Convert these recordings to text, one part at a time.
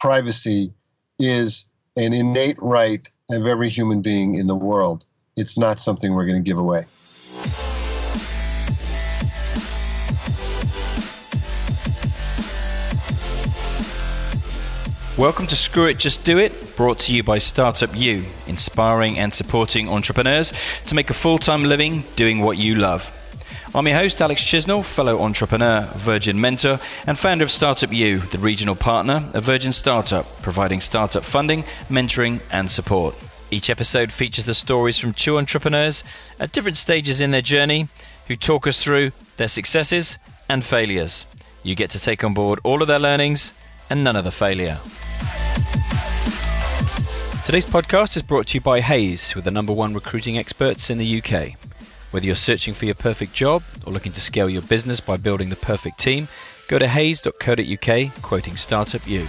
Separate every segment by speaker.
Speaker 1: privacy is an innate right of every human being in the world. It's not something we're going to give away.
Speaker 2: Welcome to Screw It, Just Do It, brought to you by Startup U, inspiring and supporting entrepreneurs to make a full time living doing what you love. I'm your host, Alex Chisnell, fellow entrepreneur, Virgin mentor, and founder of Startup U, the regional partner of Virgin Startup, providing startup funding, mentoring, and support. Each episode features the stories from two entrepreneurs at different stages in their journey who talk us through their successes and failures. You get to take on board all of their learnings and none of the failure. Today's podcast is brought to you by Hays, with the number one recruiting experts in the UK. Whether you're searching for your perfect job or looking to scale your business by building the perfect team, go to hays.co.uk, quoting Startup U.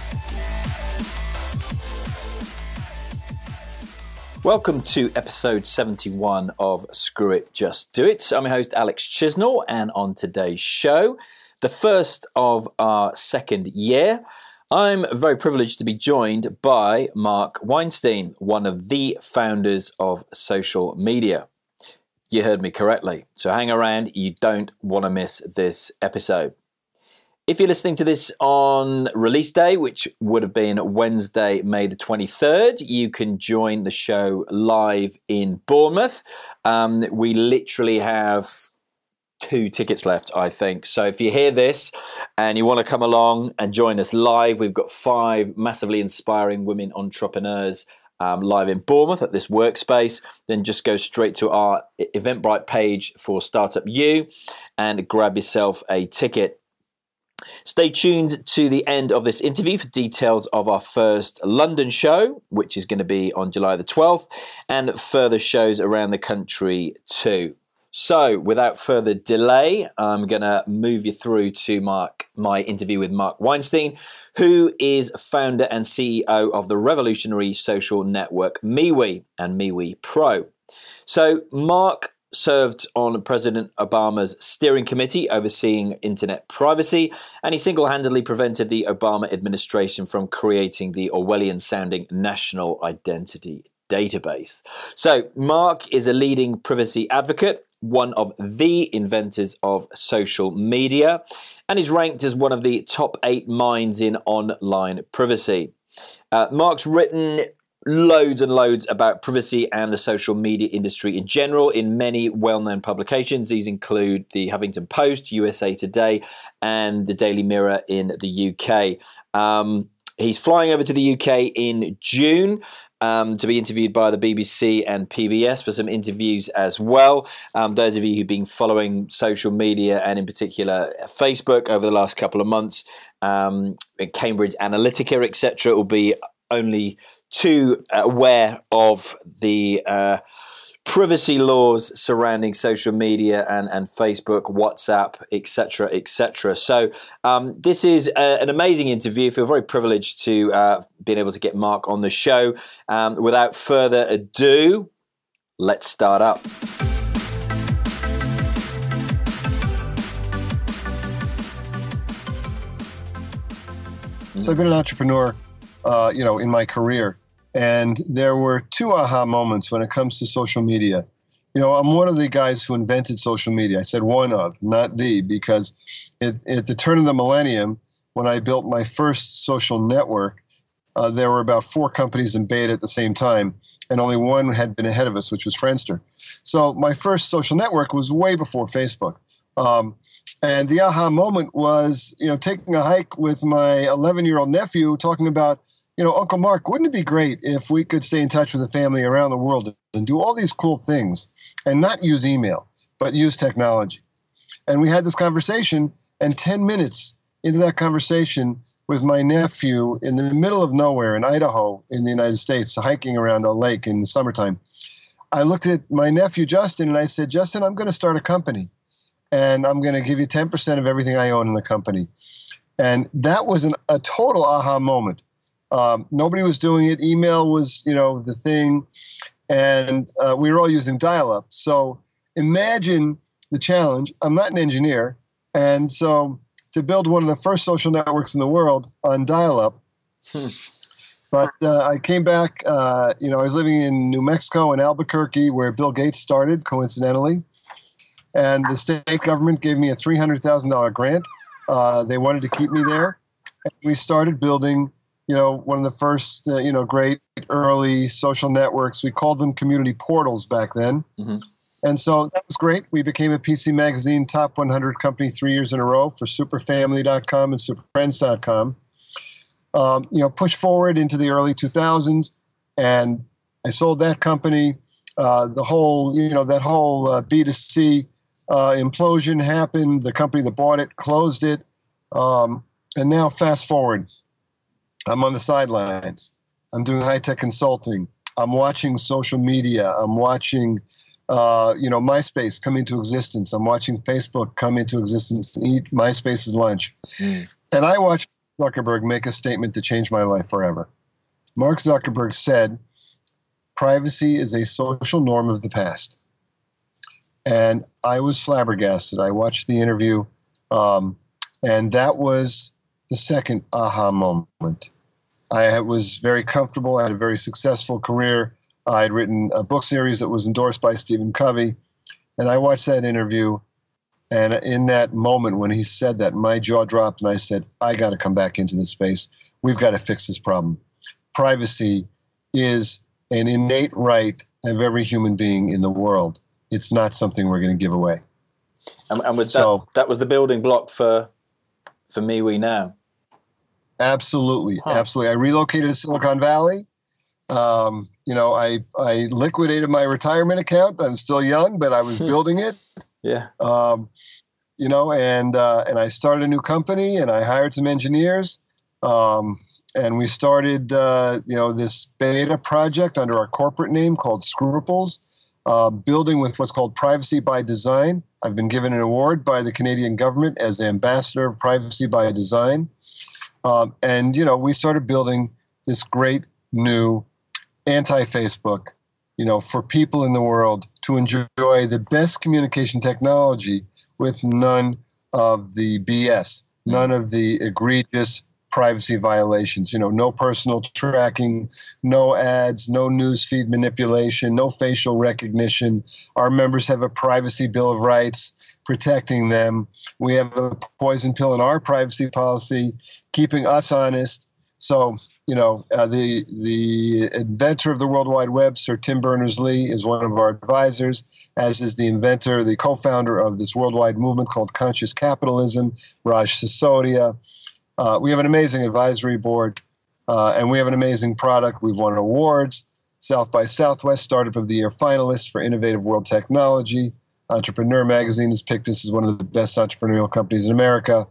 Speaker 2: Welcome to episode 71 of Screw It, Just Do It. I'm your host, Alex Chisnell, and on today's show, the first of our second year, I'm very privileged to be joined by Mark Weinstein, one of the founders of social media. You heard me correctly. So hang around, you don't want to miss this episode. If you're listening to this on release day, which would have been Wednesday, May the 23rd, you can join the show live in Bournemouth. Um, we literally have two tickets left, I think. So if you hear this and you want to come along and join us live, we've got five massively inspiring women entrepreneurs um, live in Bournemouth at this workspace. Then just go straight to our Eventbrite page for Startup U and grab yourself a ticket. Stay tuned to the end of this interview for details of our first London show, which is going to be on July the 12th, and further shows around the country too. So, without further delay, I'm going to move you through to Mark, my interview with Mark Weinstein, who is founder and CEO of the revolutionary social network MeWe and MeWe Pro. So, Mark served on President Obama's steering committee overseeing internet privacy, and he single handedly prevented the Obama administration from creating the Orwellian sounding National Identity Database. So, Mark is a leading privacy advocate one of the inventors of social media and is ranked as one of the top eight minds in online privacy. Uh, Mark's written loads and loads about privacy and the social media industry in general in many well known publications. These include the Huffington Post, USA Today, and the Daily Mirror in the UK. Um, He's flying over to the UK in June um, to be interviewed by the BBC and PBS for some interviews as well. Um, those of you who've been following social media and, in particular, Facebook over the last couple of months, um, Cambridge Analytica, etc., will be only too aware of the. Uh, privacy laws surrounding social media and, and Facebook, WhatsApp, etc., etc. So um, this is a, an amazing interview. Feel very privileged to uh, being able to get Mark on the show. Um, without further ado, let's start up.
Speaker 1: So I've been an entrepreneur, uh, you know, in my career, and there were two aha moments when it comes to social media. You know, I'm one of the guys who invented social media. I said one of, not the, because it, at the turn of the millennium, when I built my first social network, uh, there were about four companies in beta at the same time, and only one had been ahead of us, which was Friendster. So my first social network was way before Facebook. Um, and the aha moment was, you know, taking a hike with my 11 year old nephew, talking about you know, Uncle Mark, wouldn't it be great if we could stay in touch with the family around the world and do all these cool things and not use email, but use technology? And we had this conversation, and 10 minutes into that conversation with my nephew in the middle of nowhere in Idaho in the United States, hiking around a lake in the summertime, I looked at my nephew Justin and I said, Justin, I'm going to start a company and I'm going to give you 10% of everything I own in the company. And that was an, a total aha moment um, nobody was doing it. Email was, you know, the thing, and uh, we were all using dial-up. So imagine the challenge. I'm not an engineer, and so to build one of the first social networks in the world on dial-up Hmm. But uh, I came back. Uh, you know, I was living in New Mexico in Albuquerque, where Bill Gates started, coincidentally. And the state government gave me a three hundred thousand dollar grant. Uh, they wanted to keep me there, and we started building. You know, one of the first, uh, you know, great early social networks. We called them community portals back then. Mm-hmm. And so that was great. We became a PC Magazine top 100 company three years in a row for superfamily.com and superfriends.com. Um, you know, push forward into the early 2000s, and I sold that company. Uh, the whole, you know, that whole uh, B2C uh, implosion happened. The company that bought it closed it. Um, and now, fast forward, I'm on the sidelines. I'm doing high tech consulting. I'm watching social media. I'm watching uh, you know, MySpace come into existence. I'm watching Facebook come into existence and eat MySpace's lunch. Mm. And I watched Zuckerberg make a statement that changed my life forever. Mark Zuckerberg said, privacy is a social norm of the past. And I was flabbergasted. I watched the interview, um, and that was the second aha moment. I was very comfortable. I had a very successful career. I had written a book series that was endorsed by Stephen Covey, and I watched that interview. And in that moment when he said that, my jaw dropped, and I said, I got to come back into this space. We've got to fix this problem. Privacy is an innate right of every human being in the world. It's not something we're going to give away.
Speaker 2: And, and with that, so, that was the building block for for MeWe now.
Speaker 1: Absolutely, huh. absolutely. I relocated to Silicon Valley. Um, you know, I I liquidated my retirement account. I'm still young, but I was building it.
Speaker 2: Yeah.
Speaker 1: Um, you know, and uh, and I started a new company, and I hired some engineers, um, and we started uh, you know this beta project under our corporate name called Sgrouples, uh, building with what's called privacy by design. I've been given an award by the Canadian government as ambassador of privacy by design, um, and you know we started building this great new anti-Facebook, you know, for people in the world to enjoy the best communication technology with none of the BS, none of the egregious privacy violations. You know, no personal tracking, no ads, no newsfeed manipulation, no facial recognition. Our members have a privacy bill of rights protecting them. We have a poison pill in our privacy policy, keeping us honest. So you know, uh, the the inventor of the World Wide Web, Sir Tim Berners-Lee, is one of our advisors, as is the inventor, the co-founder of this worldwide movement called Conscious Capitalism, Raj Sisodia. Uh, we have an amazing advisory board, uh, and we have an amazing product. We've won awards. South by Southwest Startup of the Year finalist for Innovative World Technology. Entrepreneur Magazine has picked us as one of the best entrepreneurial companies in America.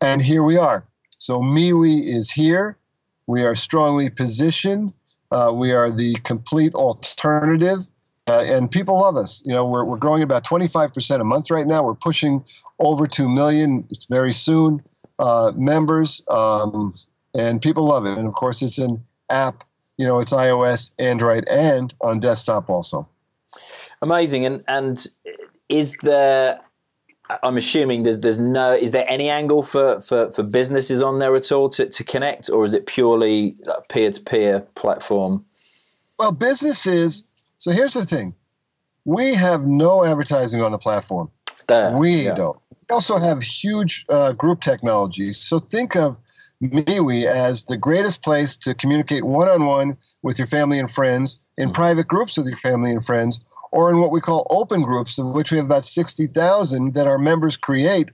Speaker 1: And here we are. So MeWe is here. We are strongly positioned. Uh, we are the complete alternative, uh, and people love us. You know, we're, we're growing about 25% a month right now. We're pushing over 2 million very soon uh, members, um, and people love it. And of course, it's an app. You know, it's iOS, Android, and on desktop also.
Speaker 2: Amazing. And and is there I'm assuming there's there's no is there any angle for, for, for businesses on there at all to, to connect or is it purely peer to peer platform?
Speaker 1: Well, businesses. So here's the thing: we have no advertising on the platform.
Speaker 2: There,
Speaker 1: we yeah. don't. We also have huge uh, group technologies. So think of MeWe as the greatest place to communicate one on one with your family and friends in mm-hmm. private groups with your family and friends or in what we call open groups, of which we have about 60,000 that our members create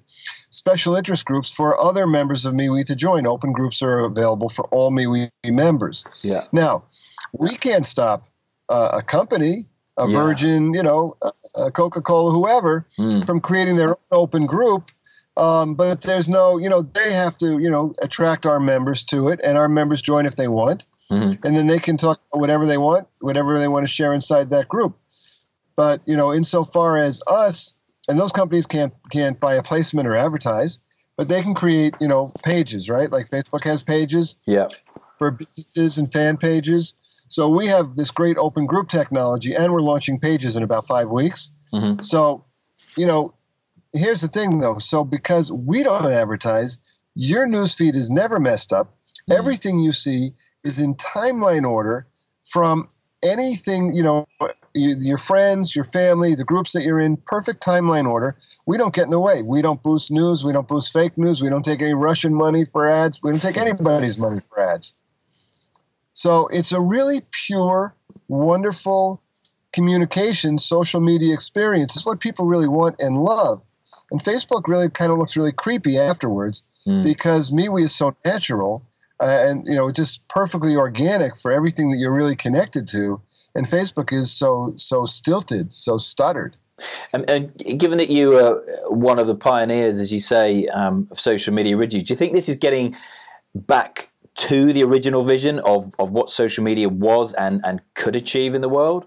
Speaker 1: special interest groups for other members of MeWe to join. Open groups are available for all MeWe members.
Speaker 2: Yeah.
Speaker 1: Now, we can't stop uh, a company, a yeah. Virgin, you know, a Coca Cola, whoever, mm. from creating their own open group. Um, but there's no, you know, they have to, you know, attract our members to it, and our members join if they want. Mm-hmm. And then they can talk whatever they want, whatever they want to share inside that group. But you know, insofar as us, and those companies can't can't buy a placement or advertise, but they can create you know pages, right? Like Facebook has pages,
Speaker 2: yeah,
Speaker 1: for businesses and fan pages. So we have this great open group technology, and we're launching pages in about five weeks. Mm-hmm. So, you know, here's the thing though. So because we don't advertise, your newsfeed is never messed up. Mm. Everything you see is in timeline order from anything, you know, your friends, your family, the groups that you're in, perfect timeline order. We don't get in the way. We don't boost news. We don't boost fake news. We don't take any Russian money for ads. We don't take anybody's money for ads. So it's a really pure, wonderful communication, social media experience. It's what people really want and love. And Facebook really kind of looks really creepy afterwards mm. because MeWe is so natural uh, and you know just perfectly organic for everything that you're really connected to. And Facebook is so so stilted, so stuttered.
Speaker 2: And, and, given that you are one of the pioneers, as you say, um, of social media originally, do you think this is getting back to the original vision of, of what social media was and, and could achieve in the world?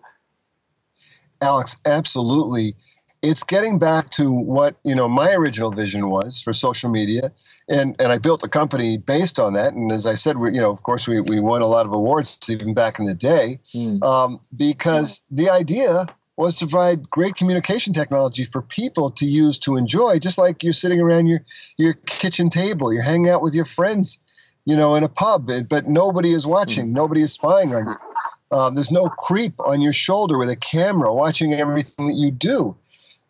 Speaker 1: Alex, absolutely. It's getting back to what you know my original vision was for social media, and and I built a company based on that. And as I said, we you know of course we, we won a lot of awards even back in the day, mm. um, because the idea was to provide great communication technology for people to use to enjoy, just like you're sitting around your your kitchen table, you're hanging out with your friends you know, in a pub, but nobody is watching, nobody is spying on you. Um, there's no creep on your shoulder with a camera watching everything that you do.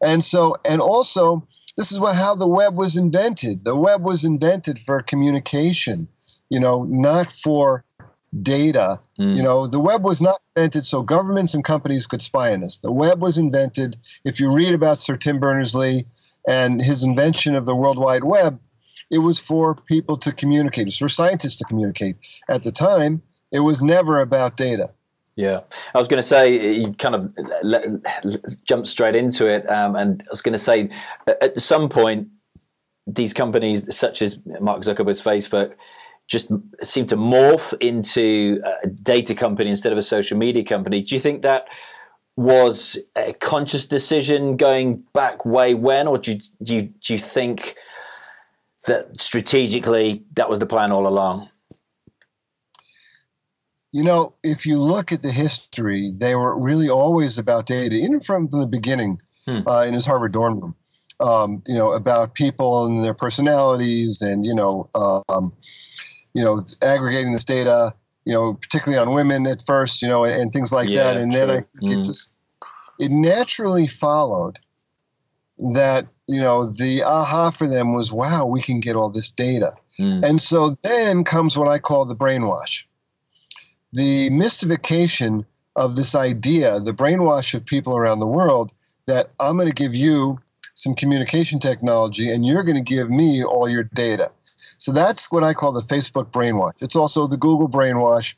Speaker 1: And so, and also, this is what, how the web was invented. The web was invented for communication, you know, not for data. Mm. You know, the web was not invented so governments and companies could spy on us. The web was invented, if you read about Sir Tim Berners Lee and his invention of the World Wide Web, it was for people to communicate. It was for scientists to communicate. At the time, it was never about data.
Speaker 2: Yeah, I was going to say you kind of let, jumped straight into it, um, and I was going to say at some point these companies, such as Mark Zuckerberg's Facebook, just seem to morph into a data company instead of a social media company. Do you think that was a conscious decision going back way when, or do you, do you, do you think that strategically that was the plan all along?
Speaker 1: You know, if you look at the history, they were really always about data, even from the beginning hmm. uh, in his Harvard dorm room. Um, you know, about people and their personalities, and you know, um, you know, aggregating this data. You know, particularly on women at first. You know, and, and things like yeah, that. And true. then I think it hmm. just it naturally followed that you know the aha for them was wow we can get all this data. Mm. and so then comes what i call the brainwash. The mystification of this idea the brainwash of people around the world that i'm going to give you some communication technology and you're going to give me all your data. So that's what i call the facebook brainwash. It's also the google brainwash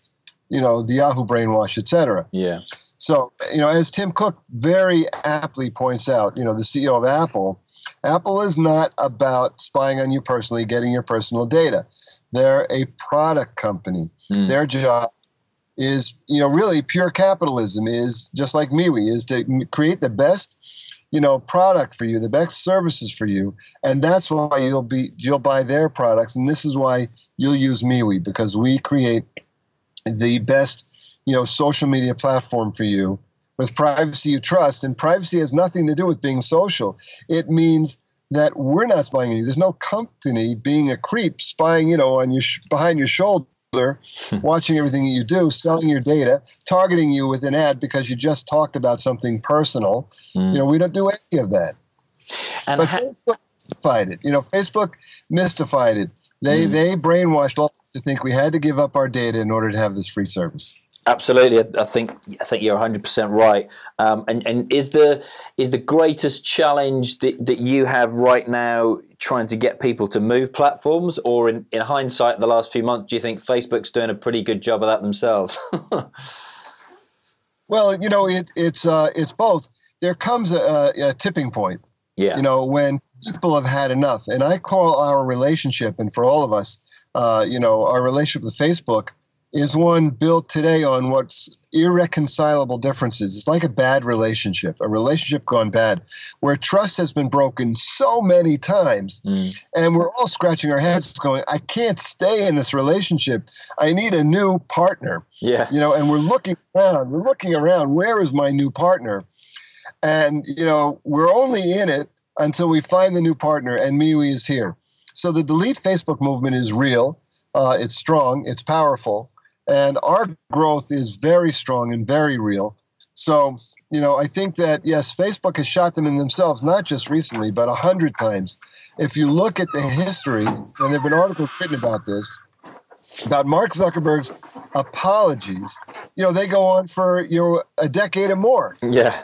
Speaker 1: you know the yahoo brainwash etc
Speaker 2: yeah
Speaker 1: so, you know, as Tim Cook very aptly points out, you know, the CEO of Apple, Apple is not about spying on you personally, getting your personal data. They're a product company. Mm. Their job is, you know, really pure capitalism is just like MeWe is to create the best, you know, product for you, the best services for you, and that's why you'll be you'll buy their products, and this is why you'll use MeWe because we create the best you know social media platform for you with privacy you trust and privacy has nothing to do with being social. It means that we're not spying on you. There's no company being a creep spying you know on your sh- behind your shoulder watching everything that you do selling your data targeting you with an ad because you just talked about something personal. Mm. you know we don't do any of that. And but ha- facebook mystified it. You know facebook mystified it. They mm. they brainwashed all to think we had to give up our data in order to have this free service
Speaker 2: Absolutely, I think I think you're 100 percent right. Um, and and is the is the greatest challenge that, that you have right now trying to get people to move platforms, or in, in hindsight, the last few months, do you think Facebook's doing a pretty good job of that themselves?
Speaker 1: well, you know, it, it's uh, it's both. There comes a, a tipping point.
Speaker 2: Yeah.
Speaker 1: You know, when people have had enough, and I call our relationship, and for all of us, uh, you know, our relationship with Facebook is one built today on what's irreconcilable differences. It's like a bad relationship, a relationship gone bad, where trust has been broken so many times. Mm. And we're all scratching our heads going, I can't stay in this relationship. I need a new partner.
Speaker 2: Yeah.
Speaker 1: You know, and we're looking around, we're looking around, where is my new partner? And, you know, we're only in it until we find the new partner, and MeWe is here. So the delete Facebook movement is real Uh, it's strong, it's powerful, and our growth is very strong and very real. So, you know, I think that yes, Facebook has shot them in themselves, not just recently, but a hundred times. If you look at the history, and there have been articles written about this, about Mark Zuckerberg's apologies, you know, they go on for you know a decade or more.
Speaker 2: Yeah.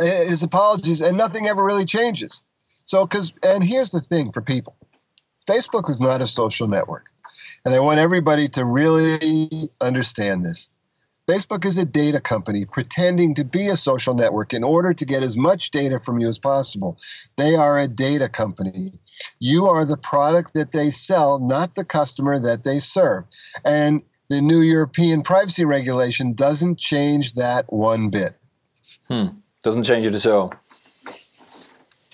Speaker 1: Uh, his apologies, and nothing ever really changes. So, because, and here's the thing for people Facebook is not a social network. And I want everybody to really understand this. Facebook is a data company pretending to be a social network in order to get as much data from you as possible. They are a data company. You are the product that they sell, not the customer that they serve. And the new European privacy regulation doesn't change that one bit.
Speaker 2: Hmm. Doesn't change it at all.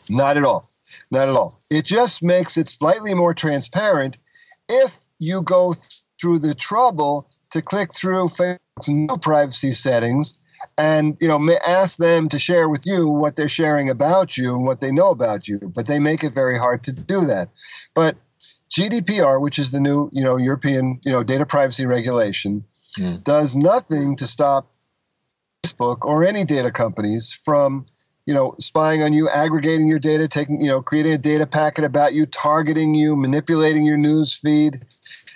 Speaker 1: Not at all. Not at all. It just makes it slightly more transparent if you go th- through the trouble to click through Facebook's new privacy settings and you know ask them to share with you what they're sharing about you and what they know about you but they make it very hard to do that but GDPR which is the new you know European you know data privacy regulation mm. does nothing to stop Facebook or any data companies from you know, spying on you, aggregating your data, taking, you know, creating a data packet about you, targeting you, manipulating your news feed,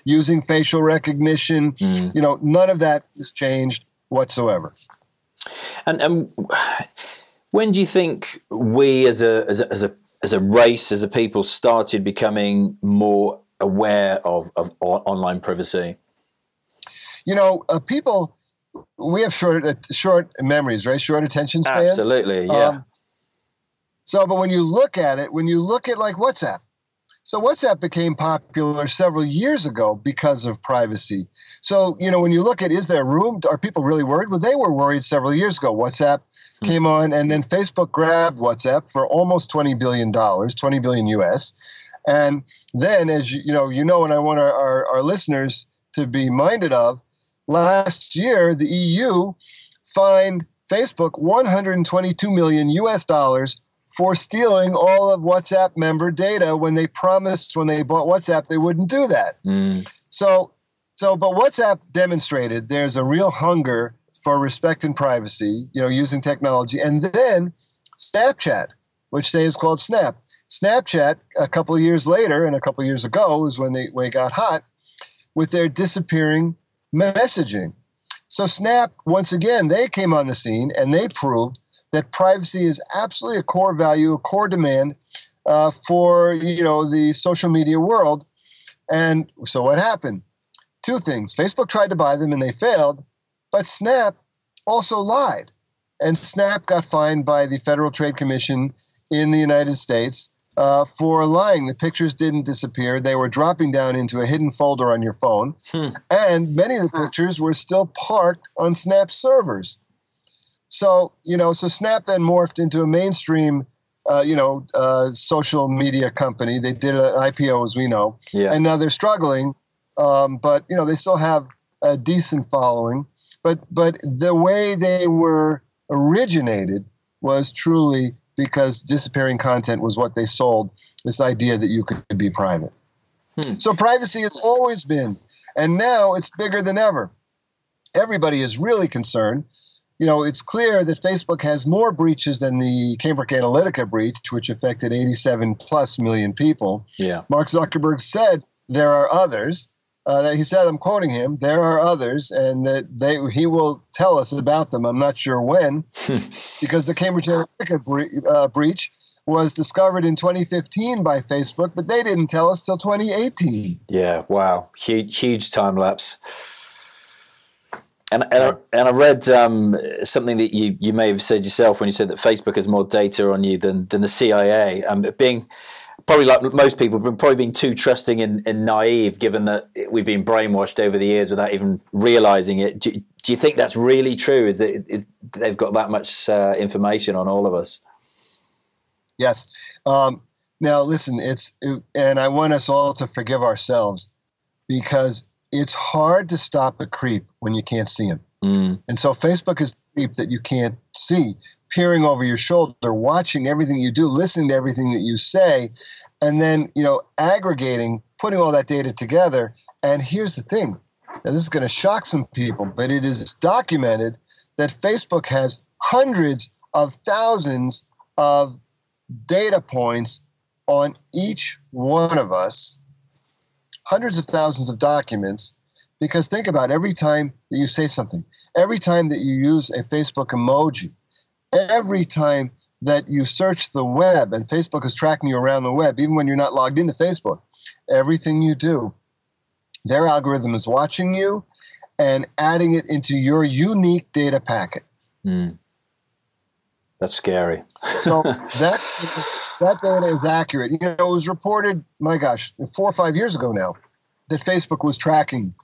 Speaker 1: using facial recognition. Mm. You know, none of that has changed whatsoever.
Speaker 2: And, and when do you think we, as a, as a as a as a race, as a people, started becoming more aware of, of online privacy?
Speaker 1: You know, uh, people we have short uh, short memories, right? Short attention spans.
Speaker 2: Absolutely, yeah. Um,
Speaker 1: so, but when you look at it, when you look at like WhatsApp, so WhatsApp became popular several years ago because of privacy. So, you know, when you look at is there room? Are people really worried? Well, they were worried several years ago. WhatsApp hmm. came on, and then Facebook grabbed WhatsApp for almost twenty billion dollars, twenty billion US. And then, as you, you know, you know, and I want our, our, our listeners to be minded of, last year, the EU fined Facebook 122 million US dollars for stealing all of WhatsApp member data when they promised when they bought WhatsApp they wouldn't do that. Mm. So, so, but WhatsApp demonstrated there's a real hunger for respect and privacy, you know, using technology, and then Snapchat, which today is called Snap. Snapchat, a couple of years later, and a couple of years ago, was when they when they got hot with their disappearing messaging. So Snap, once again, they came on the scene and they proved that privacy is absolutely a core value, a core demand uh, for you know the social media world. And so what happened? Two things. Facebook tried to buy them and they failed, but Snap also lied. And Snap got fined by the Federal Trade Commission in the United States uh, for lying. The pictures didn't disappear. They were dropping down into a hidden folder on your phone. Hmm. And many of the pictures were still parked on Snap servers. So, you know, so Snap then morphed into a mainstream, uh, you know, uh, social media company. They did an IPO, as we know. Yeah. And now they're struggling, um, but, you know, they still have a decent following. But, but the way they were originated was truly because disappearing content was what they sold this idea that you could be private. Hmm. So privacy has always been, and now it's bigger than ever. Everybody is really concerned. You know, it's clear that Facebook has more breaches than the Cambridge Analytica breach, which affected 87 plus million people.
Speaker 2: Yeah.
Speaker 1: Mark Zuckerberg said there are others uh, he said, I'm quoting him, there are others, and that they he will tell us about them. I'm not sure when, because the Cambridge Analytica bre- uh, breach was discovered in 2015 by Facebook, but they didn't tell us till 2018.
Speaker 2: Yeah, wow, huge, huge time lapse. And, and, I, and I read um, something that you, you may have said yourself when you said that Facebook has more data on you than, than the CIA. Um, being probably like most people, been probably being too trusting and, and, naive, given that we've been brainwashed over the years without even realizing it. Do, do you think that's really true? Is it, it they've got that much uh, information on all of us?
Speaker 1: Yes. Um, now, listen, it's it, and I want us all to forgive ourselves because it's hard to stop a creep when you can't see him.
Speaker 2: Mm.
Speaker 1: And so Facebook is the creep that you can't see, peering over your shoulder, watching everything you do, listening to everything that you say, and then, you know, aggregating, putting all that data together. And here's the thing. Now, this is going to shock some people, but it is documented that Facebook has hundreds of thousands of data points on each one of us, hundreds of thousands of documents. Because think about it, every time that you say something, every time that you use a Facebook emoji, every time that you search the web and Facebook is tracking you around the web, even when you're not logged into Facebook, everything you do, their algorithm is watching you and adding it into your unique data packet.
Speaker 2: Mm. That's scary.
Speaker 1: so that that data is accurate. You know, it was reported, my gosh, four or five years ago now, that Facebook was tracking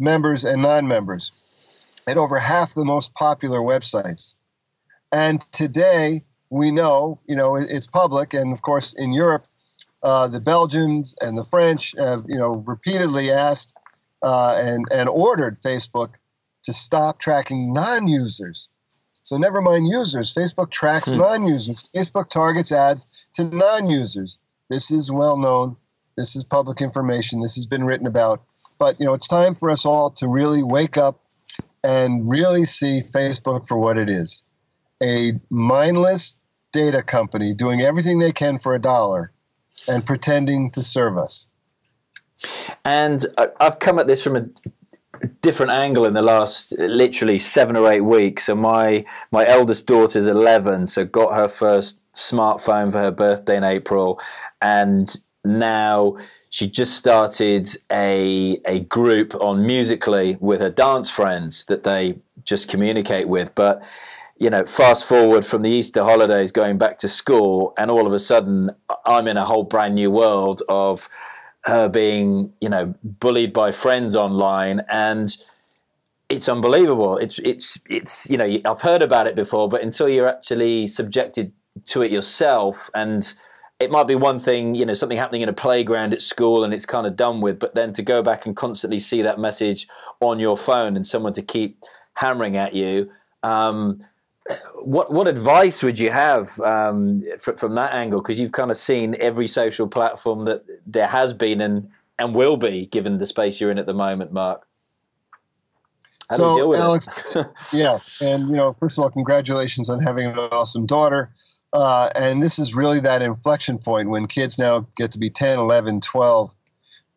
Speaker 1: members and non-members at over half the most popular websites. And today, we know, you know, it's public, and of course, in Europe, uh, the Belgians and the French have, you know, repeatedly asked uh, and and ordered Facebook to stop tracking non-users. So never mind users. Facebook tracks hmm. non-users. Facebook targets ads to non-users. This is well known. This is public information. This has been written about. But you know, it's time for us all to really wake up and really see Facebook for what it is a mindless data company doing everything they can for a dollar and pretending to serve us.
Speaker 2: And I've come at this from a different angle in the last literally seven or eight weeks. So my my eldest daughter's eleven, so got her first smartphone for her birthday in April, and now she just started a a group on Musically with her dance friends that they just communicate with, but you know, fast forward from the Easter holidays going back to school, and all of a sudden I'm in a whole brand new world of her being, you know, bullied by friends online, and it's unbelievable. It's it's it's you know I've heard about it before, but until you're actually subjected to it yourself, and it might be one thing, you know, something happening in a playground at school, and it's kind of done with, but then to go back and constantly see that message on your phone and someone to keep hammering at you. Um, what what advice would you have um, from, from that angle? Because you've kind of seen every social platform that there has been and and will be, given the space you're in at the moment, Mark.
Speaker 1: How so, Alex, yeah, and you know, first of all, congratulations on having an awesome daughter. Uh, and this is really that inflection point when kids now get to be 10, 11, 12,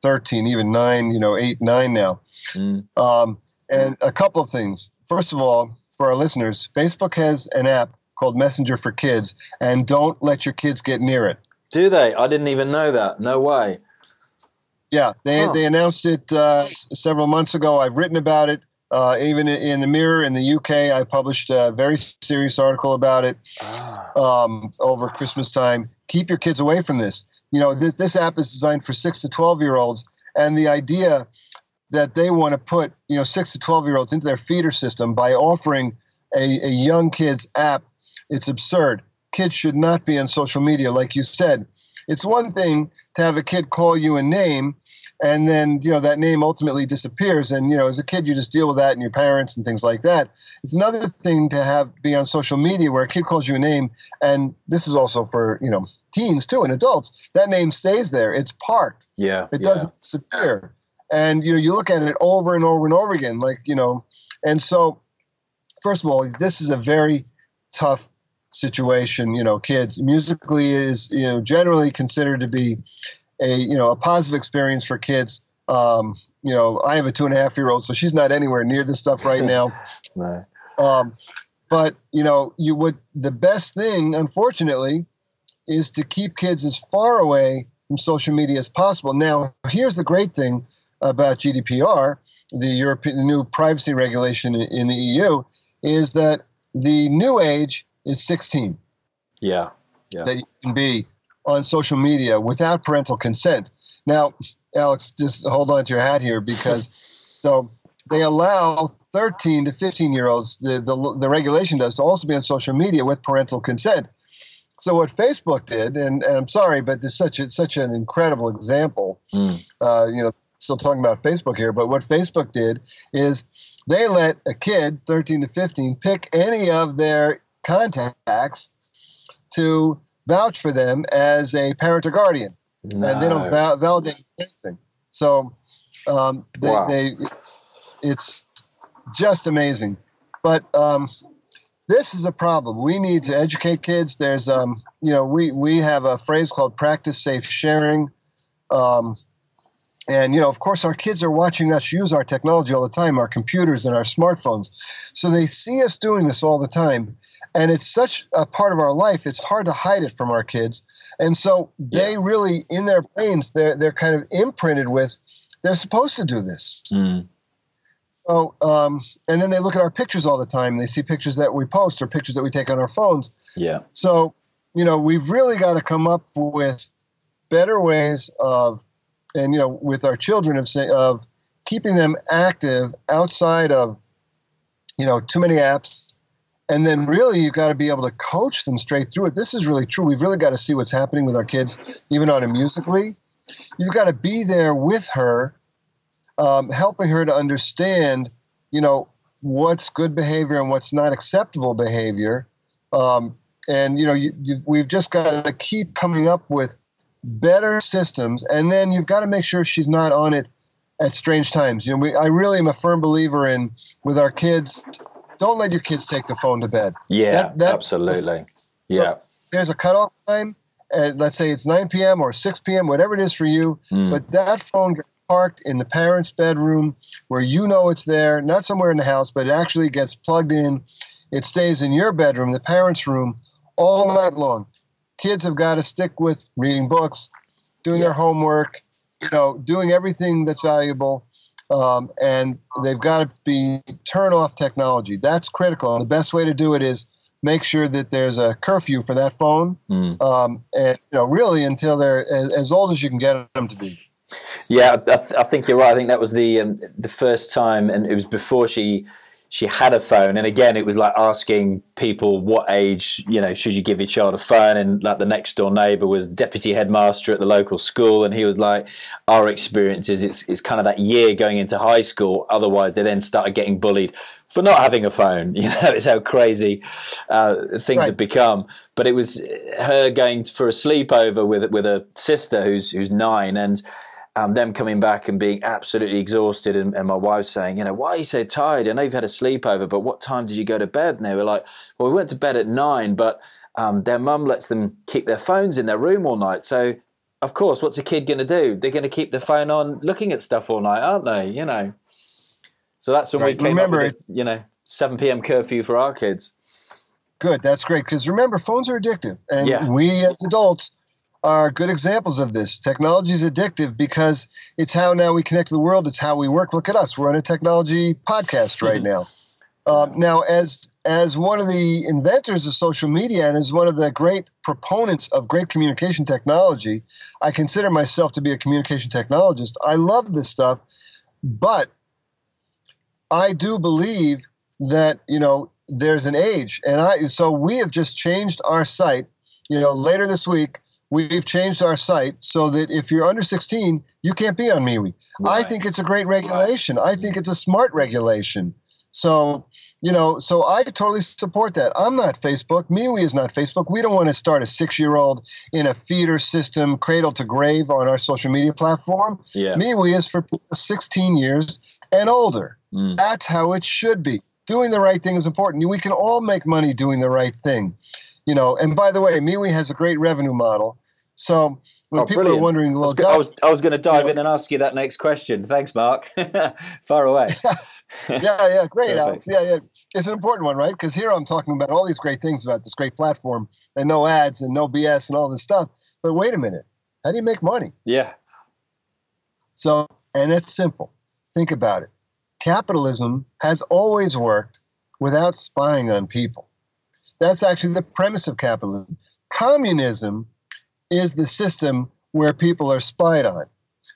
Speaker 1: 13, even 9, you know, 8, 9 now. Mm. Um, and a couple of things. First of all, for our listeners, Facebook has an app called Messenger for Kids, and don't let your kids get near it.
Speaker 2: Do they? I didn't even know that. No way.
Speaker 1: Yeah, they, huh. they announced it uh, several months ago. I've written about it. Uh, even in the Mirror in the UK, I published a very serious article about it ah. um, over Christmas time. Keep your kids away from this. You know, this this app is designed for six to twelve year olds, and the idea that they want to put you know six to twelve year olds into their feeder system by offering a, a young kids app. It's absurd. Kids should not be on social media like you said. It's one thing to have a kid call you a name and then you know that name ultimately disappears and you know as a kid you just deal with that and your parents and things like that. It's another thing to have be on social media where a kid calls you a name and this is also for you know teens too and adults. That name stays there. It's parked.
Speaker 2: Yeah
Speaker 1: it doesn't disappear and you know you look at it over and over and over again like you know and so first of all this is a very tough situation you know kids. Musically is you know generally considered to be a you know a positive experience for kids. Um, you know i have a two and a half year old so she's not anywhere near this stuff right now. No. um, but you know you would the best thing unfortunately is to keep kids as far away from social media as possible. Now here's the great thing about GDPR, the European the new privacy regulation in the EU, is that the new age is 16.
Speaker 2: Yeah, yeah.
Speaker 1: That you can be on social media without parental consent. Now, Alex, just hold on to your hat here because so they allow 13 to 15 year olds, the, the, the regulation does, to also be on social media with parental consent. So what Facebook did, and, and I'm sorry, but this such a, such an incredible example. Mm. Uh, you know, still talking about Facebook here, but what Facebook did is they let a kid, 13 to 15, pick any of their contacts to vouch for them as a parent or guardian. No. And they don't val- validate anything. So um, they, wow. they, it's just amazing. But um, this is a problem. We need to educate kids. There's, um, you know, we, we have a phrase called practice safe sharing. Um, and, you know, of course, our kids are watching us use our technology all the time, our computers and our smartphones. So they see us doing this all the time. And it's such a part of our life, it's hard to hide it from our kids. And so they yeah. really, in their brains, they're, they're kind of imprinted with, they're supposed to do this. Mm. So, um, and then they look at our pictures all the time. They see pictures that we post or pictures that we take on our phones.
Speaker 2: Yeah.
Speaker 1: So, you know, we've really got to come up with better ways of, and you know, with our children of of keeping them active outside of, you know, too many apps. And then really, you've got to be able to coach them straight through it. This is really true. We've really got to see what's happening with our kids, even on a musically. You've got to be there with her um, helping her to understand, you know, what's good behavior and what's not acceptable behavior. Um, and you know, you, we've just got to keep coming up with better systems, and then you've got to make sure she's not on it at strange times. You know, we, I really am a firm believer in with our kids. Don't let your kids take the phone to bed.
Speaker 2: Yeah, that, that, absolutely. Yeah.
Speaker 1: there's a cutoff time. And let's say it's 9 p.m. or 6 p.m., whatever it is for you. Mm. But that phone gets parked in the parents' bedroom where you know it's there, not somewhere in the house, but it actually gets plugged in. It stays in your bedroom, the parents' room, all night long. Kids have got to stick with reading books, doing their homework, you know, doing everything that's valuable. Um, and they've got to be turn off technology. That's critical. And the best way to do it is make sure that there's a curfew for that phone, mm. um, and you know, really until they're as, as old as you can get them to be.
Speaker 2: Yeah, I, th- I, think you're right. I think that was the um, the first time, and it was before she she had a phone. And again, it was like asking people what age you know should you give your child a phone. And like the next door neighbour was deputy headmaster at the local school, and he was like, "Our experience is it's it's kind of that year going into high school. Otherwise, they then started getting bullied." For not having a phone, you know, it's how crazy uh, things right. have become. But it was her going for a sleepover with with a sister who's who's nine, and um, them coming back and being absolutely exhausted, and, and, my wife saying, you know, why are you so tired? I know you've had a sleepover, but what time did you go to bed? And they were like, well, we went to bed at nine, but um, their mum lets them keep their phones in their room all night. So, of course, what's a kid going to do? They're going to keep the phone on, looking at stuff all night, aren't they? You know. So that's when right. we came remember, up with, you know, 7 p.m. curfew for our kids.
Speaker 1: Good, that's great. Because remember, phones are addictive, and yeah. we as adults are good examples of this. Technology is addictive because it's how now we connect to the world. It's how we work. Look at us. We're on a technology podcast right now. Um, now, as as one of the inventors of social media and as one of the great proponents of great communication technology, I consider myself to be a communication technologist. I love this stuff, but I do believe that you know there's an age, and I so we have just changed our site. You know, later this week we've changed our site so that if you're under 16, you can't be on MeWe. Right. I think it's a great regulation. I think it's a smart regulation. So, you know, so I totally support that. I'm not Facebook. MeWe is not Facebook. We don't want to start a six year old in a feeder system, cradle to grave on our social media platform.
Speaker 2: Yeah.
Speaker 1: MeWe is for 16 years and older. Mm. That's how it should be. Doing the right thing is important. We can all make money doing the right thing you know, and by the way, MeWe has a great revenue model. So when oh, people brilliant. are wondering, well,
Speaker 2: I was, I was, going to dive you know, in and ask you that next question. Thanks, Mark. Far away.
Speaker 1: yeah, yeah, great, Alex. Yeah, yeah. It's an important one, right? Because here I'm talking about all these great things about this great platform and no ads and no BS and all this stuff. But wait a minute. How do you make money?
Speaker 2: Yeah.
Speaker 1: So, and it's simple. Think about it. Capitalism has always worked without spying on people. That's actually the premise of capitalism. Communism is the system where people are spied on.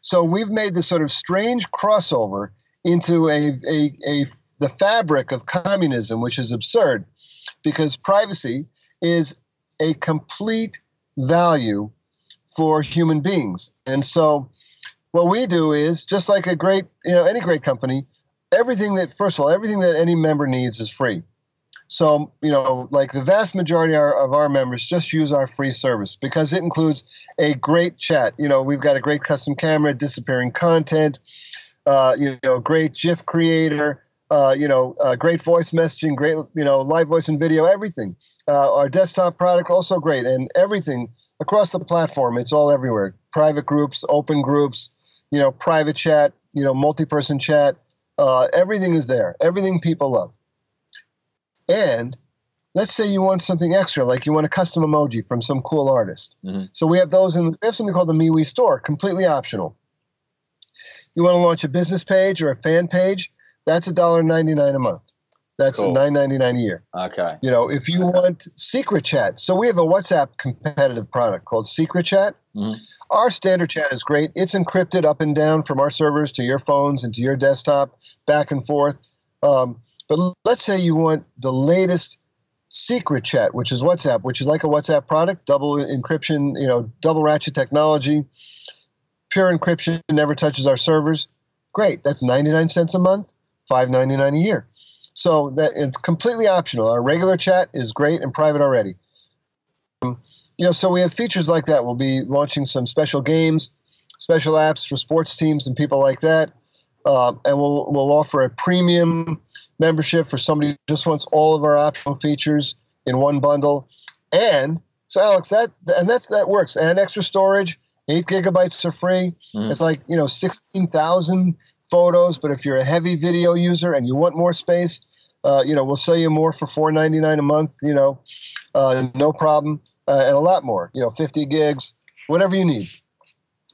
Speaker 1: So we've made this sort of strange crossover into a, a, a the fabric of communism, which is absurd because privacy is a complete value for human beings. And so what we do is just like a great, you know, any great company, everything that, first of all, everything that any member needs is free. So, you know, like the vast majority of our members just use our free service because it includes a great chat. You know, we've got a great custom camera, disappearing content, uh, you know, great GIF creator, uh, you know, uh, great voice messaging, great, you know, live voice and video, everything. Uh, our desktop product also great, and everything across the platform. It's all everywhere. Private groups, open groups, you know, private chat, you know, multi-person chat. Uh, everything is there. Everything people love. And let's say you want something extra, like you want a custom emoji from some cool artist. Mm-hmm. So we have those in. We have something called the MeWe store, completely optional. You want to launch a business page or a fan page? That's a dollar ninety nine a month. That's cool. nine ninety nine a year.
Speaker 2: Okay.
Speaker 1: You know, if you want secret chat, so we have a WhatsApp competitive product called Secret Chat. Mm-hmm. Our standard chat is great. It's encrypted up and down from our servers to your phones and to your desktop, back and forth. Um, but let's say you want the latest secret chat, which is WhatsApp, which is like a WhatsApp product, double encryption, you know, double ratchet technology, pure encryption, never touches our servers. Great. That's 99 cents a month, 5.99 a year. So that it's completely optional. Our regular chat is great and private already. Um, you know, so we have features like that. We'll be launching some special games, special apps for sports teams and people like that. Uh, and we'll we'll offer a premium membership for somebody who just wants all of our optional features in one bundle. And so, Alex, that and that's that works. And extra storage, eight gigabytes are free. Mm. It's like you know sixteen thousand photos. But if you're a heavy video user and you want more space, uh, you know, we'll sell you more for four ninety nine a month. You know, uh, no problem, uh, and a lot more. You know, fifty gigs, whatever you need.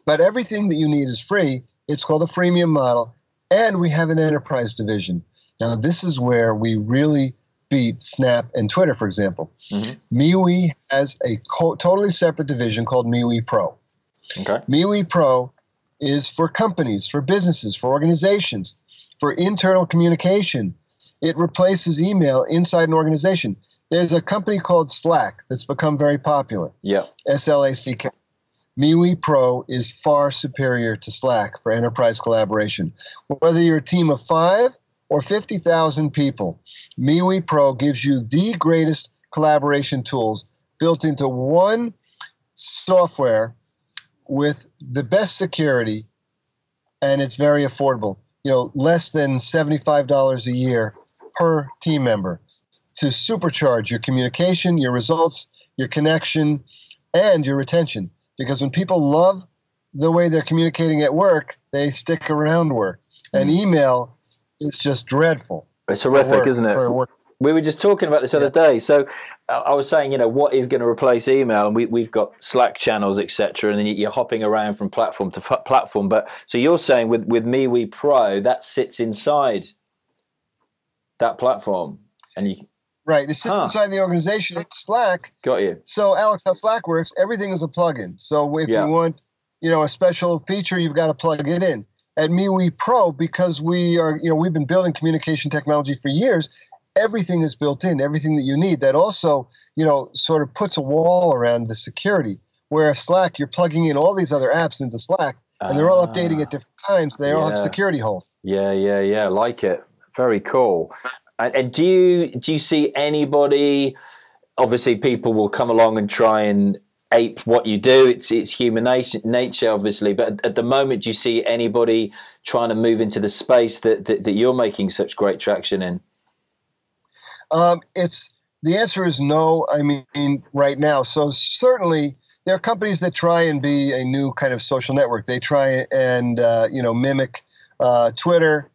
Speaker 1: But everything that you need is free. It's called a freemium model, and we have an enterprise division. Now, this is where we really beat Snap and Twitter, for example. mm hmm MeWe has a co- totally separate division called MeWe Pro.
Speaker 2: Okay.
Speaker 1: MeWe Pro is for companies, for businesses, for organizations, for internal communication. It replaces email inside an organization. There's a company called Slack that's become very popular.
Speaker 2: Yeah.
Speaker 1: S L A C K. MeWe Pro is far superior to Slack for enterprise collaboration. Whether you're a team of five or 50,000 people, MeWe Pro gives you the greatest collaboration tools built into one software with the best security, and it's very affordable. You know, less than $75 a year per team member to supercharge your communication, your results, your connection, and your retention. Because when people love the way they're communicating at work, they stick around work. And mm-hmm. email is just dreadful.
Speaker 2: It's horrific, work, isn't it? we were just talking about this other day. So I was saying, you know, what is going to replace email? And we, we've got Slack channels, etc. And then you're hopping around from platform to f- platform. But so you're saying with with MeWe Pro, that sits inside that platform, and you.
Speaker 1: Right, it sits huh. inside the organization. It's Slack.
Speaker 2: Got you.
Speaker 1: So, Alex, how Slack works? Everything is a plugin. So, if yeah. you want, you know, a special feature, you've got to plug it in at MeWe Pro because we are, you know, we've been building communication technology for years everything is built in, everything that you need. That also, you know, sort of puts a wall around the security. Where Slack, you're plugging in all these other apps into Slack, and they're all updating at ah. different times. They yeah. all have security holes.
Speaker 2: Yeah, yeah, yeah. Like it. Very cool. And, and do you do you see anybody? Obviously, people will come along and try and ape what you do. It's it's human nature, obviously. But at the moment, do you see anybody trying to move into the space that, that, that you're making such great traction in?
Speaker 1: Um, it's the answer is no. I mean, right now. So certainly there are companies that try and be a new kind of social network. They try and uh, you know mimic uh, Twitter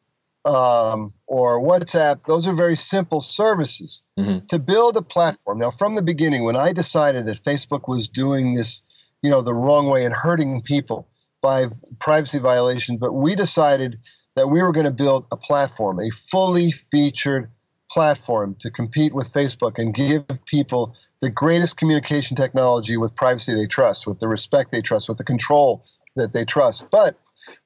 Speaker 1: um, or WhatsApp. Those are very simple services mm-hmm. to build a platform. Now, from the beginning, when I decided that Facebook was doing this, you know, the wrong way and hurting people by privacy violations, but we decided that we were going to build a platform, a fully featured platform to compete with Facebook and give people the greatest communication technology with privacy they trust, with the respect they trust, with the control that they trust, but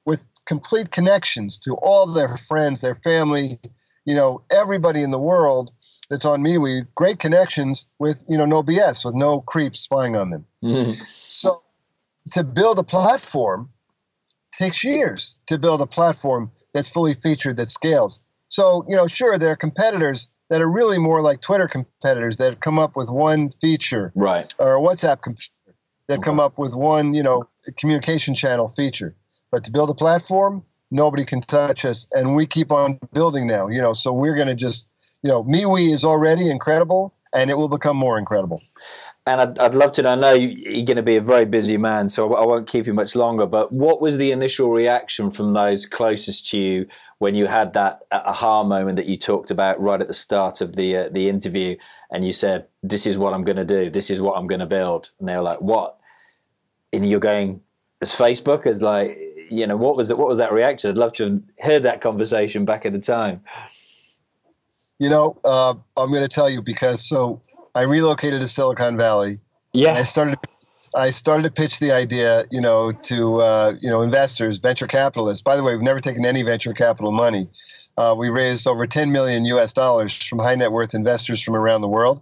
Speaker 1: with complete connections to all their friends, their family, you know, everybody in the world that's on MeWe, great connections with, you know, no BS, with no creeps spying on them. Mm-hmm. So to build a platform takes years to build a platform that's fully featured that scales. So, you know, sure, there are competitors that are really more like Twitter competitors that come up with one feature,
Speaker 2: right?
Speaker 1: Or a WhatsApp competitor that come up with one, you know, communication channel feature. But to build a platform, nobody can touch us, and we keep on building now. You know, so we're going to just, you know, MeWe is already incredible, and it will become more incredible.
Speaker 2: And I'd, I'd love to know. I know you're going to be a very busy man, so I won't keep you much longer. But what was the initial reaction from those closest to you when you had that aha moment that you talked about right at the start of the uh, the interview, and you said, "This is what I'm going to do. This is what I'm going to build." And they were like, "What?" And you're going, "As Facebook as like." You know what was that? What was that reaction? I'd love to have heard that conversation back at the time.
Speaker 1: You know, uh, I'm going to tell you because so I relocated to Silicon Valley.
Speaker 2: Yeah.
Speaker 1: I started I started to pitch the idea, you know, to uh, you know investors, venture capitalists. By the way, we've never taken any venture capital money. Uh, we raised over 10 million U.S. dollars from high net worth investors from around the world.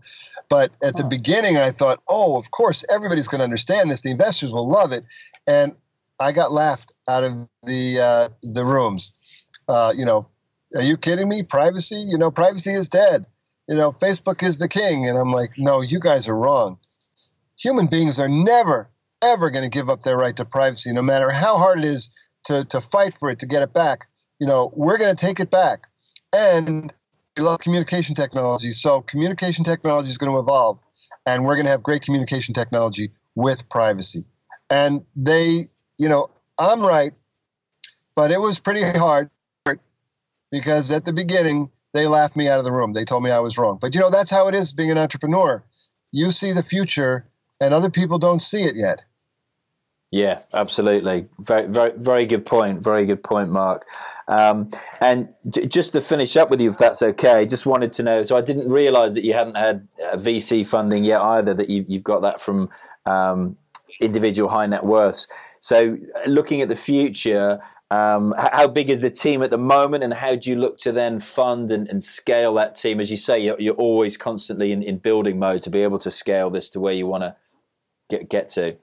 Speaker 1: But at the beginning, I thought, oh, of course, everybody's going to understand this. The investors will love it, and I got laughed out of the uh, the rooms. Uh, you know, are you kidding me? Privacy? You know, privacy is dead you know, Facebook is the king. And I'm like, no, you guys are wrong. Human beings are never, ever going to give up their right to privacy, no matter how hard it is to, to fight for it, to get it back. You know, we're going to take it back. And we love communication technology. So communication technology is going to evolve. And we're going to have great communication technology with privacy. And they, you know, I'm right, but it was pretty hard because at the beginning, they laughed me out of the room. They told me I was wrong. But you know, that's how it is being an entrepreneur. You see the future and other people don't see it yet.
Speaker 2: Yeah, absolutely. Very, very, very good point. Very good point, Mark. Um, and just to finish up with you, if that's okay, just wanted to know. So I didn't realise that you hadn't had VC funding yet either. That you, have got that from um, individual high net worths. So, looking at the future, um, how big is the team at the moment, and how do you look to then fund and, and scale that team? As you say, you're, you're always constantly in, in, building mode to be able to scale this to where you want to get get to.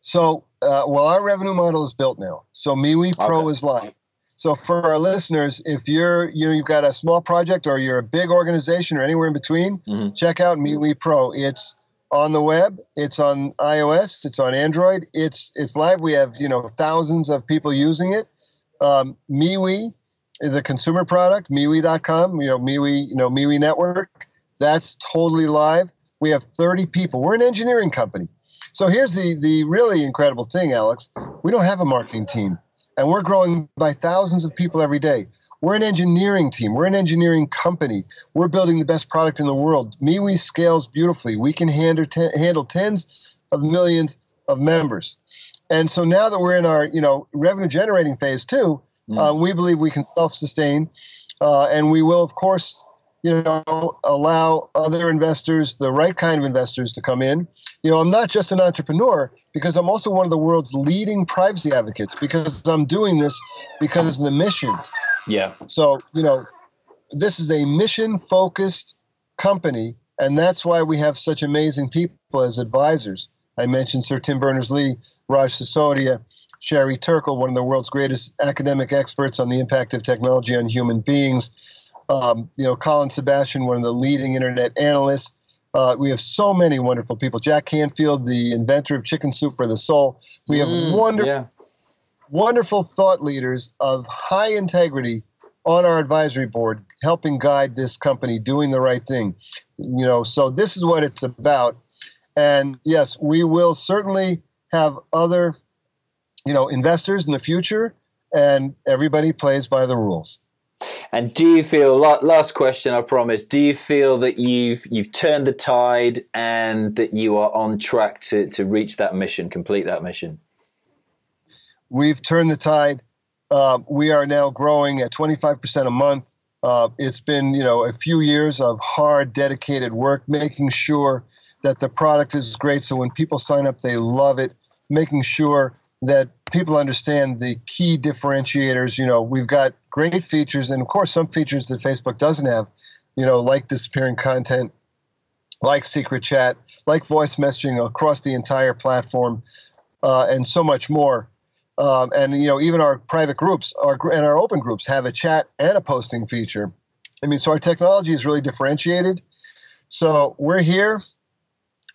Speaker 1: So, uh, well, our revenue model is built now. So, MeWe Pro okay. is live. So, for our listeners, if you're you know, you've got a small project or you're a big organization or anywhere in between, mm-hmm. check out MeWe Pro. It's on the web. It's on iOS. It's on Android. It's it's live. We have you know thousands of people using it. Um, MeWe is a consumer product. MeWe.com. You know MeWe. You know MeWe Network. That's totally live. We have 30 people. We're an engineering company. So here's the the really incredible thing, Alex. We don't have a marketing team, and we're growing by thousands of people every day. We're an engineering team. We're an engineering company. We're building the best product in the world. MeWe scales beautifully. We can handle, ten, handle tens of millions of members. And so now that we're in our, you know, revenue generating phase two, mm. uh, we believe we can self-sustain, uh, and we will, of course, you know, allow other investors, the right kind of investors, to come in. You know, I'm not just an entrepreneur because I'm also one of the world's leading privacy advocates because I'm doing this because of the mission.
Speaker 2: Yeah.
Speaker 1: So, you know, this is a mission focused company, and that's why we have such amazing people as advisors. I mentioned Sir Tim Berners Lee, Raj Sisodia, Sherry Turkle, one of the world's greatest academic experts on the impact of technology on human beings. Um, you know, Colin Sebastian, one of the leading internet analysts. Uh, we have so many wonderful people. Jack Canfield, the inventor of Chicken Soup for the Soul. We have mm, wonderful, yeah wonderful thought leaders of high integrity on our advisory board helping guide this company doing the right thing you know so this is what it's about. And yes we will certainly have other you know investors in the future and everybody plays by the rules.
Speaker 2: And do you feel last question I promise do you feel that you've you've turned the tide and that you are on track to to reach that mission complete that mission
Speaker 1: We've turned the tide. Uh, we are now growing at 25% a month. Uh, it's been, you know, a few years of hard, dedicated work, making sure that the product is great. So when people sign up, they love it. Making sure that people understand the key differentiators. You know, we've got great features, and of course, some features that Facebook doesn't have. You know, like disappearing content, like secret chat, like voice messaging across the entire platform, uh, and so much more. Um, and you know even our private groups our, and our open groups have a chat and a posting feature. I mean, so our technology is really differentiated. So we're here,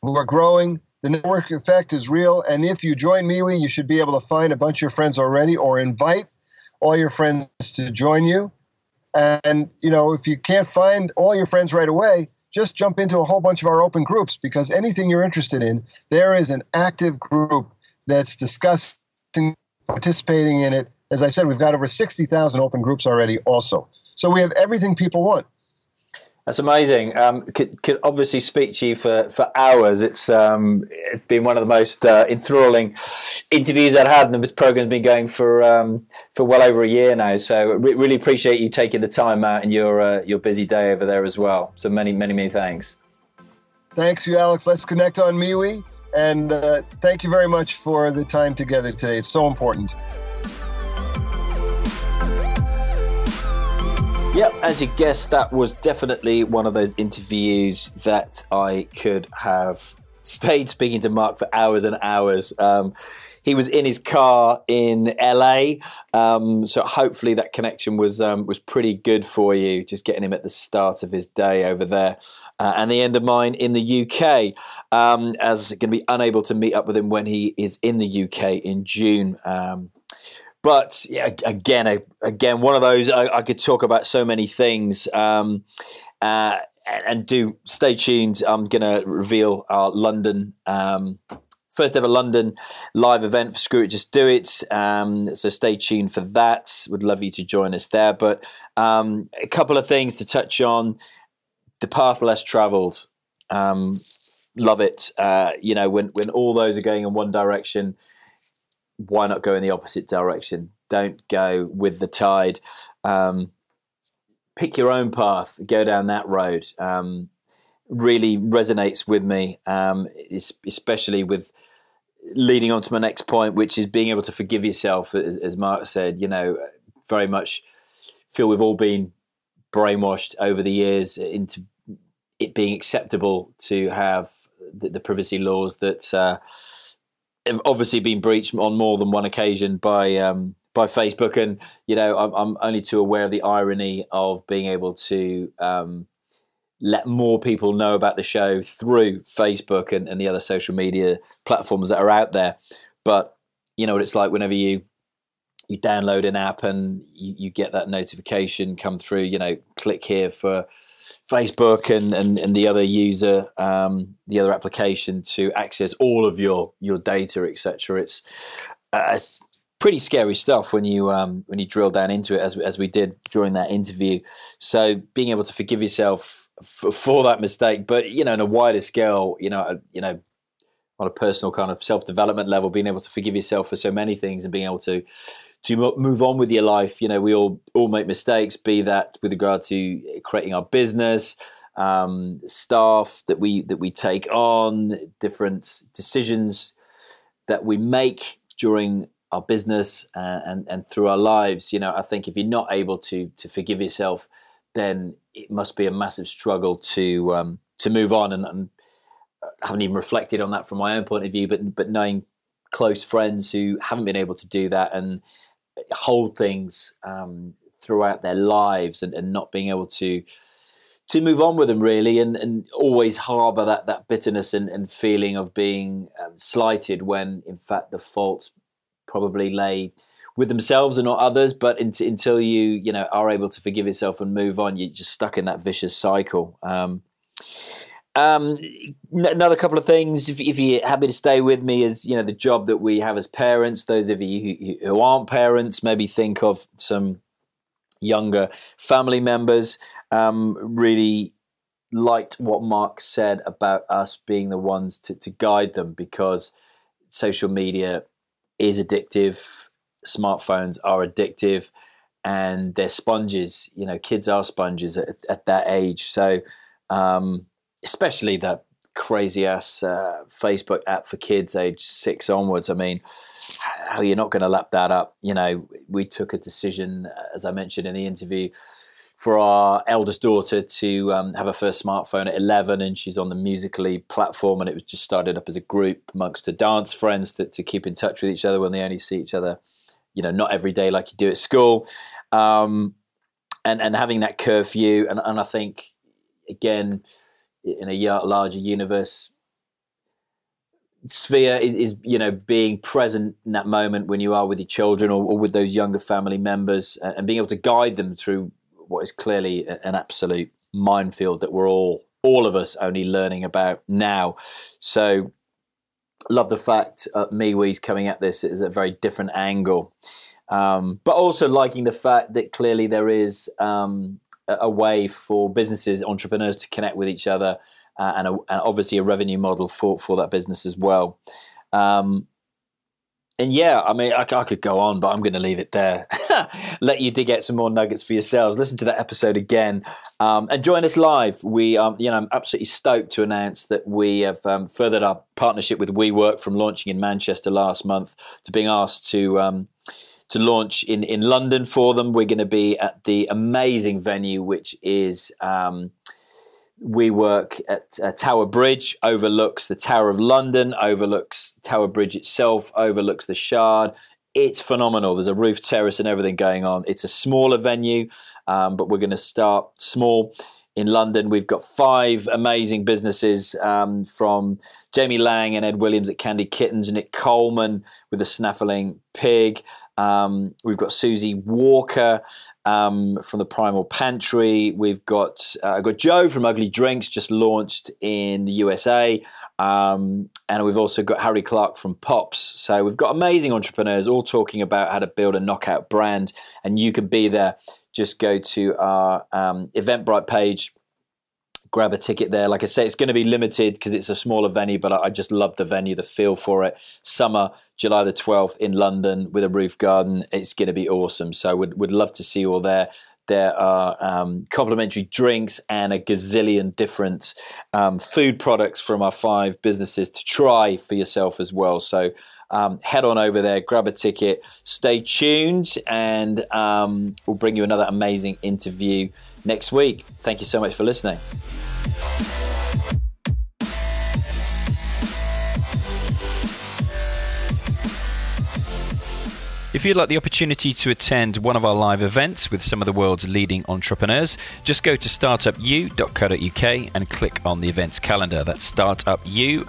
Speaker 1: we're growing. The network effect is real, and if you join MeWe, you should be able to find a bunch of your friends already, or invite all your friends to join you. And you know, if you can't find all your friends right away, just jump into a whole bunch of our open groups because anything you're interested in, there is an active group that's discussing, participating in it. As I said, we've got over 60,000 open groups already, also. So we have everything people want.
Speaker 2: That's amazing. Um, could, could obviously speak to you for, for hours. It's, um, it's been one of the most uh, enthralling interviews I've had, and the program's been going for um, for well over a year now. So re- really appreciate you taking the time out in your uh, your busy day over there as well. So many many many thanks.
Speaker 1: Thanks you, Alex. Let's connect on MeWe, and uh, thank you very much for the time together today. It's so important.
Speaker 2: Yep, as you guessed, that was definitely one of those interviews that I could have stayed speaking to Mark for hours and hours. Um, he was in his car in LA, um, so hopefully that connection was um, was pretty good for you. Just getting him at the start of his day over there, uh, and the end of mine in the UK. Um, as going to be unable to meet up with him when he is in the UK in June. Um, but yeah, again, again, one of those I, I could talk about so many things. Um, uh, and do stay tuned. I'm going to reveal our London um, first ever London live event for Screw It Just Do It. Um, so stay tuned for that. Would love you to join us there. But um, a couple of things to touch on: the path less travelled. Um, love it. Uh, you know, when when all those are going in one direction why not go in the opposite direction? Don't go with the tide. Um, pick your own path. Go down that road. Um, really resonates with me, um, especially with leading on to my next point, which is being able to forgive yourself. As, as Mark said, you know, very much feel we've all been brainwashed over the years into it being acceptable to have the, the privacy laws that. Uh, have obviously been breached on more than one occasion by um, by Facebook, and you know I'm, I'm, only too aware of the irony of being able to um, let more people know about the show through Facebook and, and the other social media platforms that are out there. But you know what it's like whenever you you download an app and you, you get that notification come through. You know, click here for Facebook and, and, and the other user, um, the other application to access all of your your data, etc. It's uh, pretty scary stuff when you um, when you drill down into it, as as we did during that interview. So being able to forgive yourself for, for that mistake, but you know, on a wider scale, you know, you know, on a personal kind of self development level, being able to forgive yourself for so many things and being able to to move on with your life. You know, we all all make mistakes, be that with regard to creating our business, um, staff that we that we take on, different decisions that we make during our business uh, and and through our lives. You know, I think if you're not able to to forgive yourself, then it must be a massive struggle to um, to move on. And, and I haven't even reflected on that from my own point of view, but but knowing close friends who haven't been able to do that and hold things um, throughout their lives and, and, not being able to to move on with them really and, and always harbor that that bitterness and, and feeling of being um, slighted when in fact the fault probably lay with themselves and not others but in, until you you know are able to forgive yourself and move on you're just stuck in that vicious cycle um, um, another couple of things, if, if, you're happy to stay with me, is you know the job that we have as parents. Those of you who, who aren't parents, maybe think of some younger family members. Um, really liked what Mark said about us being the ones to, to guide them because social media is addictive. Smartphones are addictive, and they're sponges. You know, kids are sponges at, at that age. So. Um, especially that crazy ass uh, Facebook app for kids age six onwards. I mean, how you're not going to lap that up? You know, we took a decision, as I mentioned in the interview, for our eldest daughter to um, have her first smartphone at 11 and she's on the Musical.ly platform and it was just started up as a group amongst her dance friends to, to keep in touch with each other when they only see each other you know not every day like you do at school. Um, and and having that curfew and, and I think again in a larger universe sphere is, you know being present in that moment when you are with your children or, or, with those younger family members and being able to guide them through what is clearly an absolute minefield that we're all all of us only learning about now so love the fact uh, MeWe's coming at this is a very different angle um, but also liking the fact that clearly there is um, a, way for businesses entrepreneurs to connect with each other uh, and, a, and, obviously a revenue model for, for that business as well. Um, and yeah, I mean, I, I, could go on, but I'm going to leave it there. Let you dig out some more nuggets for yourselves. Listen to that episode again, um, and join us live. We, um, you know, I'm absolutely stoked to announce that we have um, furthered our partnership with WeWork from launching in Manchester last month to being asked to um, to launch in in London for them. We're going to be at the amazing venue, which is. WeWork at uh, Tower Bridge, overlooks the Tower of London, overlooks Tower Bridge itself, overlooks the Shard. It's phenomenal. There's a roof terrace and everything going on. It's a smaller venue, um, but we're going to start small. In London, we've got five amazing businesses um, from Jamie Lang and Ed Williams at Candy Kittens, Nick Coleman with the Snaffling Pig. Um, we've got Susie Walker um, from the Primal Pantry. We've got uh, got Joe from Ugly Drinks, just launched in the USA. Um, and we've also got Harry Clark from Pops. So we've got amazing entrepreneurs all talking about how to build a knockout brand. And you can be there. Just go to our um, Eventbrite page grab a ticket there. Like I say, it's going to be limited because it's a smaller venue, but I, just love the venue, the feel for it. Summer, July the 12th in London with a roof garden. It's going to be awesome. So would would love to see you all there. There are um, complimentary drinks and a gazillion different um, food products from our five businesses to try for yourself as well. So um, head on over there, grab a ticket, stay tuned, and um, we'll bring you another amazing interview next week. Thank you so much for listening. Thank you. If you'd like the opportunity to attend one of our live events with some of the world's leading entrepreneurs, just go to startupu.co.uk and click on the events calendar. That's startupu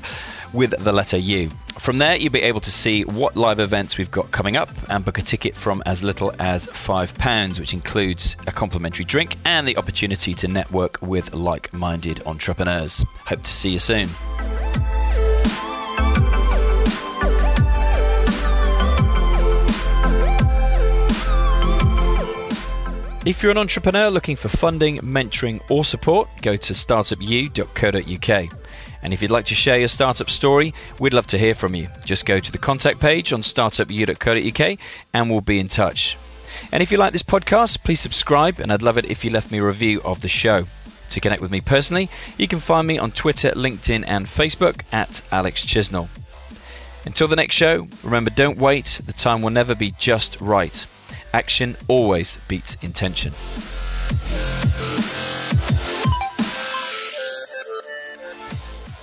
Speaker 2: with the letter U. From there, you'll be able to see what live events we've got coming up and book a ticket from as little as £5, which includes a complimentary drink and the opportunity to network with like minded entrepreneurs. Hope to see you soon. If you're an entrepreneur looking for funding, mentoring, or support, go to startupu.co.uk. And if you'd like to share your startup story, we'd love to hear from you. Just go to the contact page on startupu.co.uk and we'll be in touch. And if you like this podcast, please subscribe, and I'd love it if you left me a review of the show. To connect with me personally, you can find me on Twitter, LinkedIn, and Facebook at Alex Chisnell. Until the next show, remember don't wait, the time will never be just right. Action always beats intention.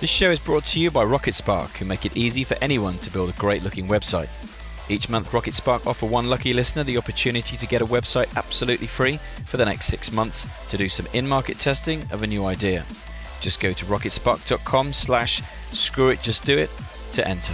Speaker 2: This show is brought to you by Rocket Spark, who make it easy for anyone to build a great looking website. Each month, Rocket Spark offer one lucky listener the opportunity to get a website absolutely free for the next six months to do some in-market testing of a new idea. Just go to rocketspark.com slash screw it just do it to enter.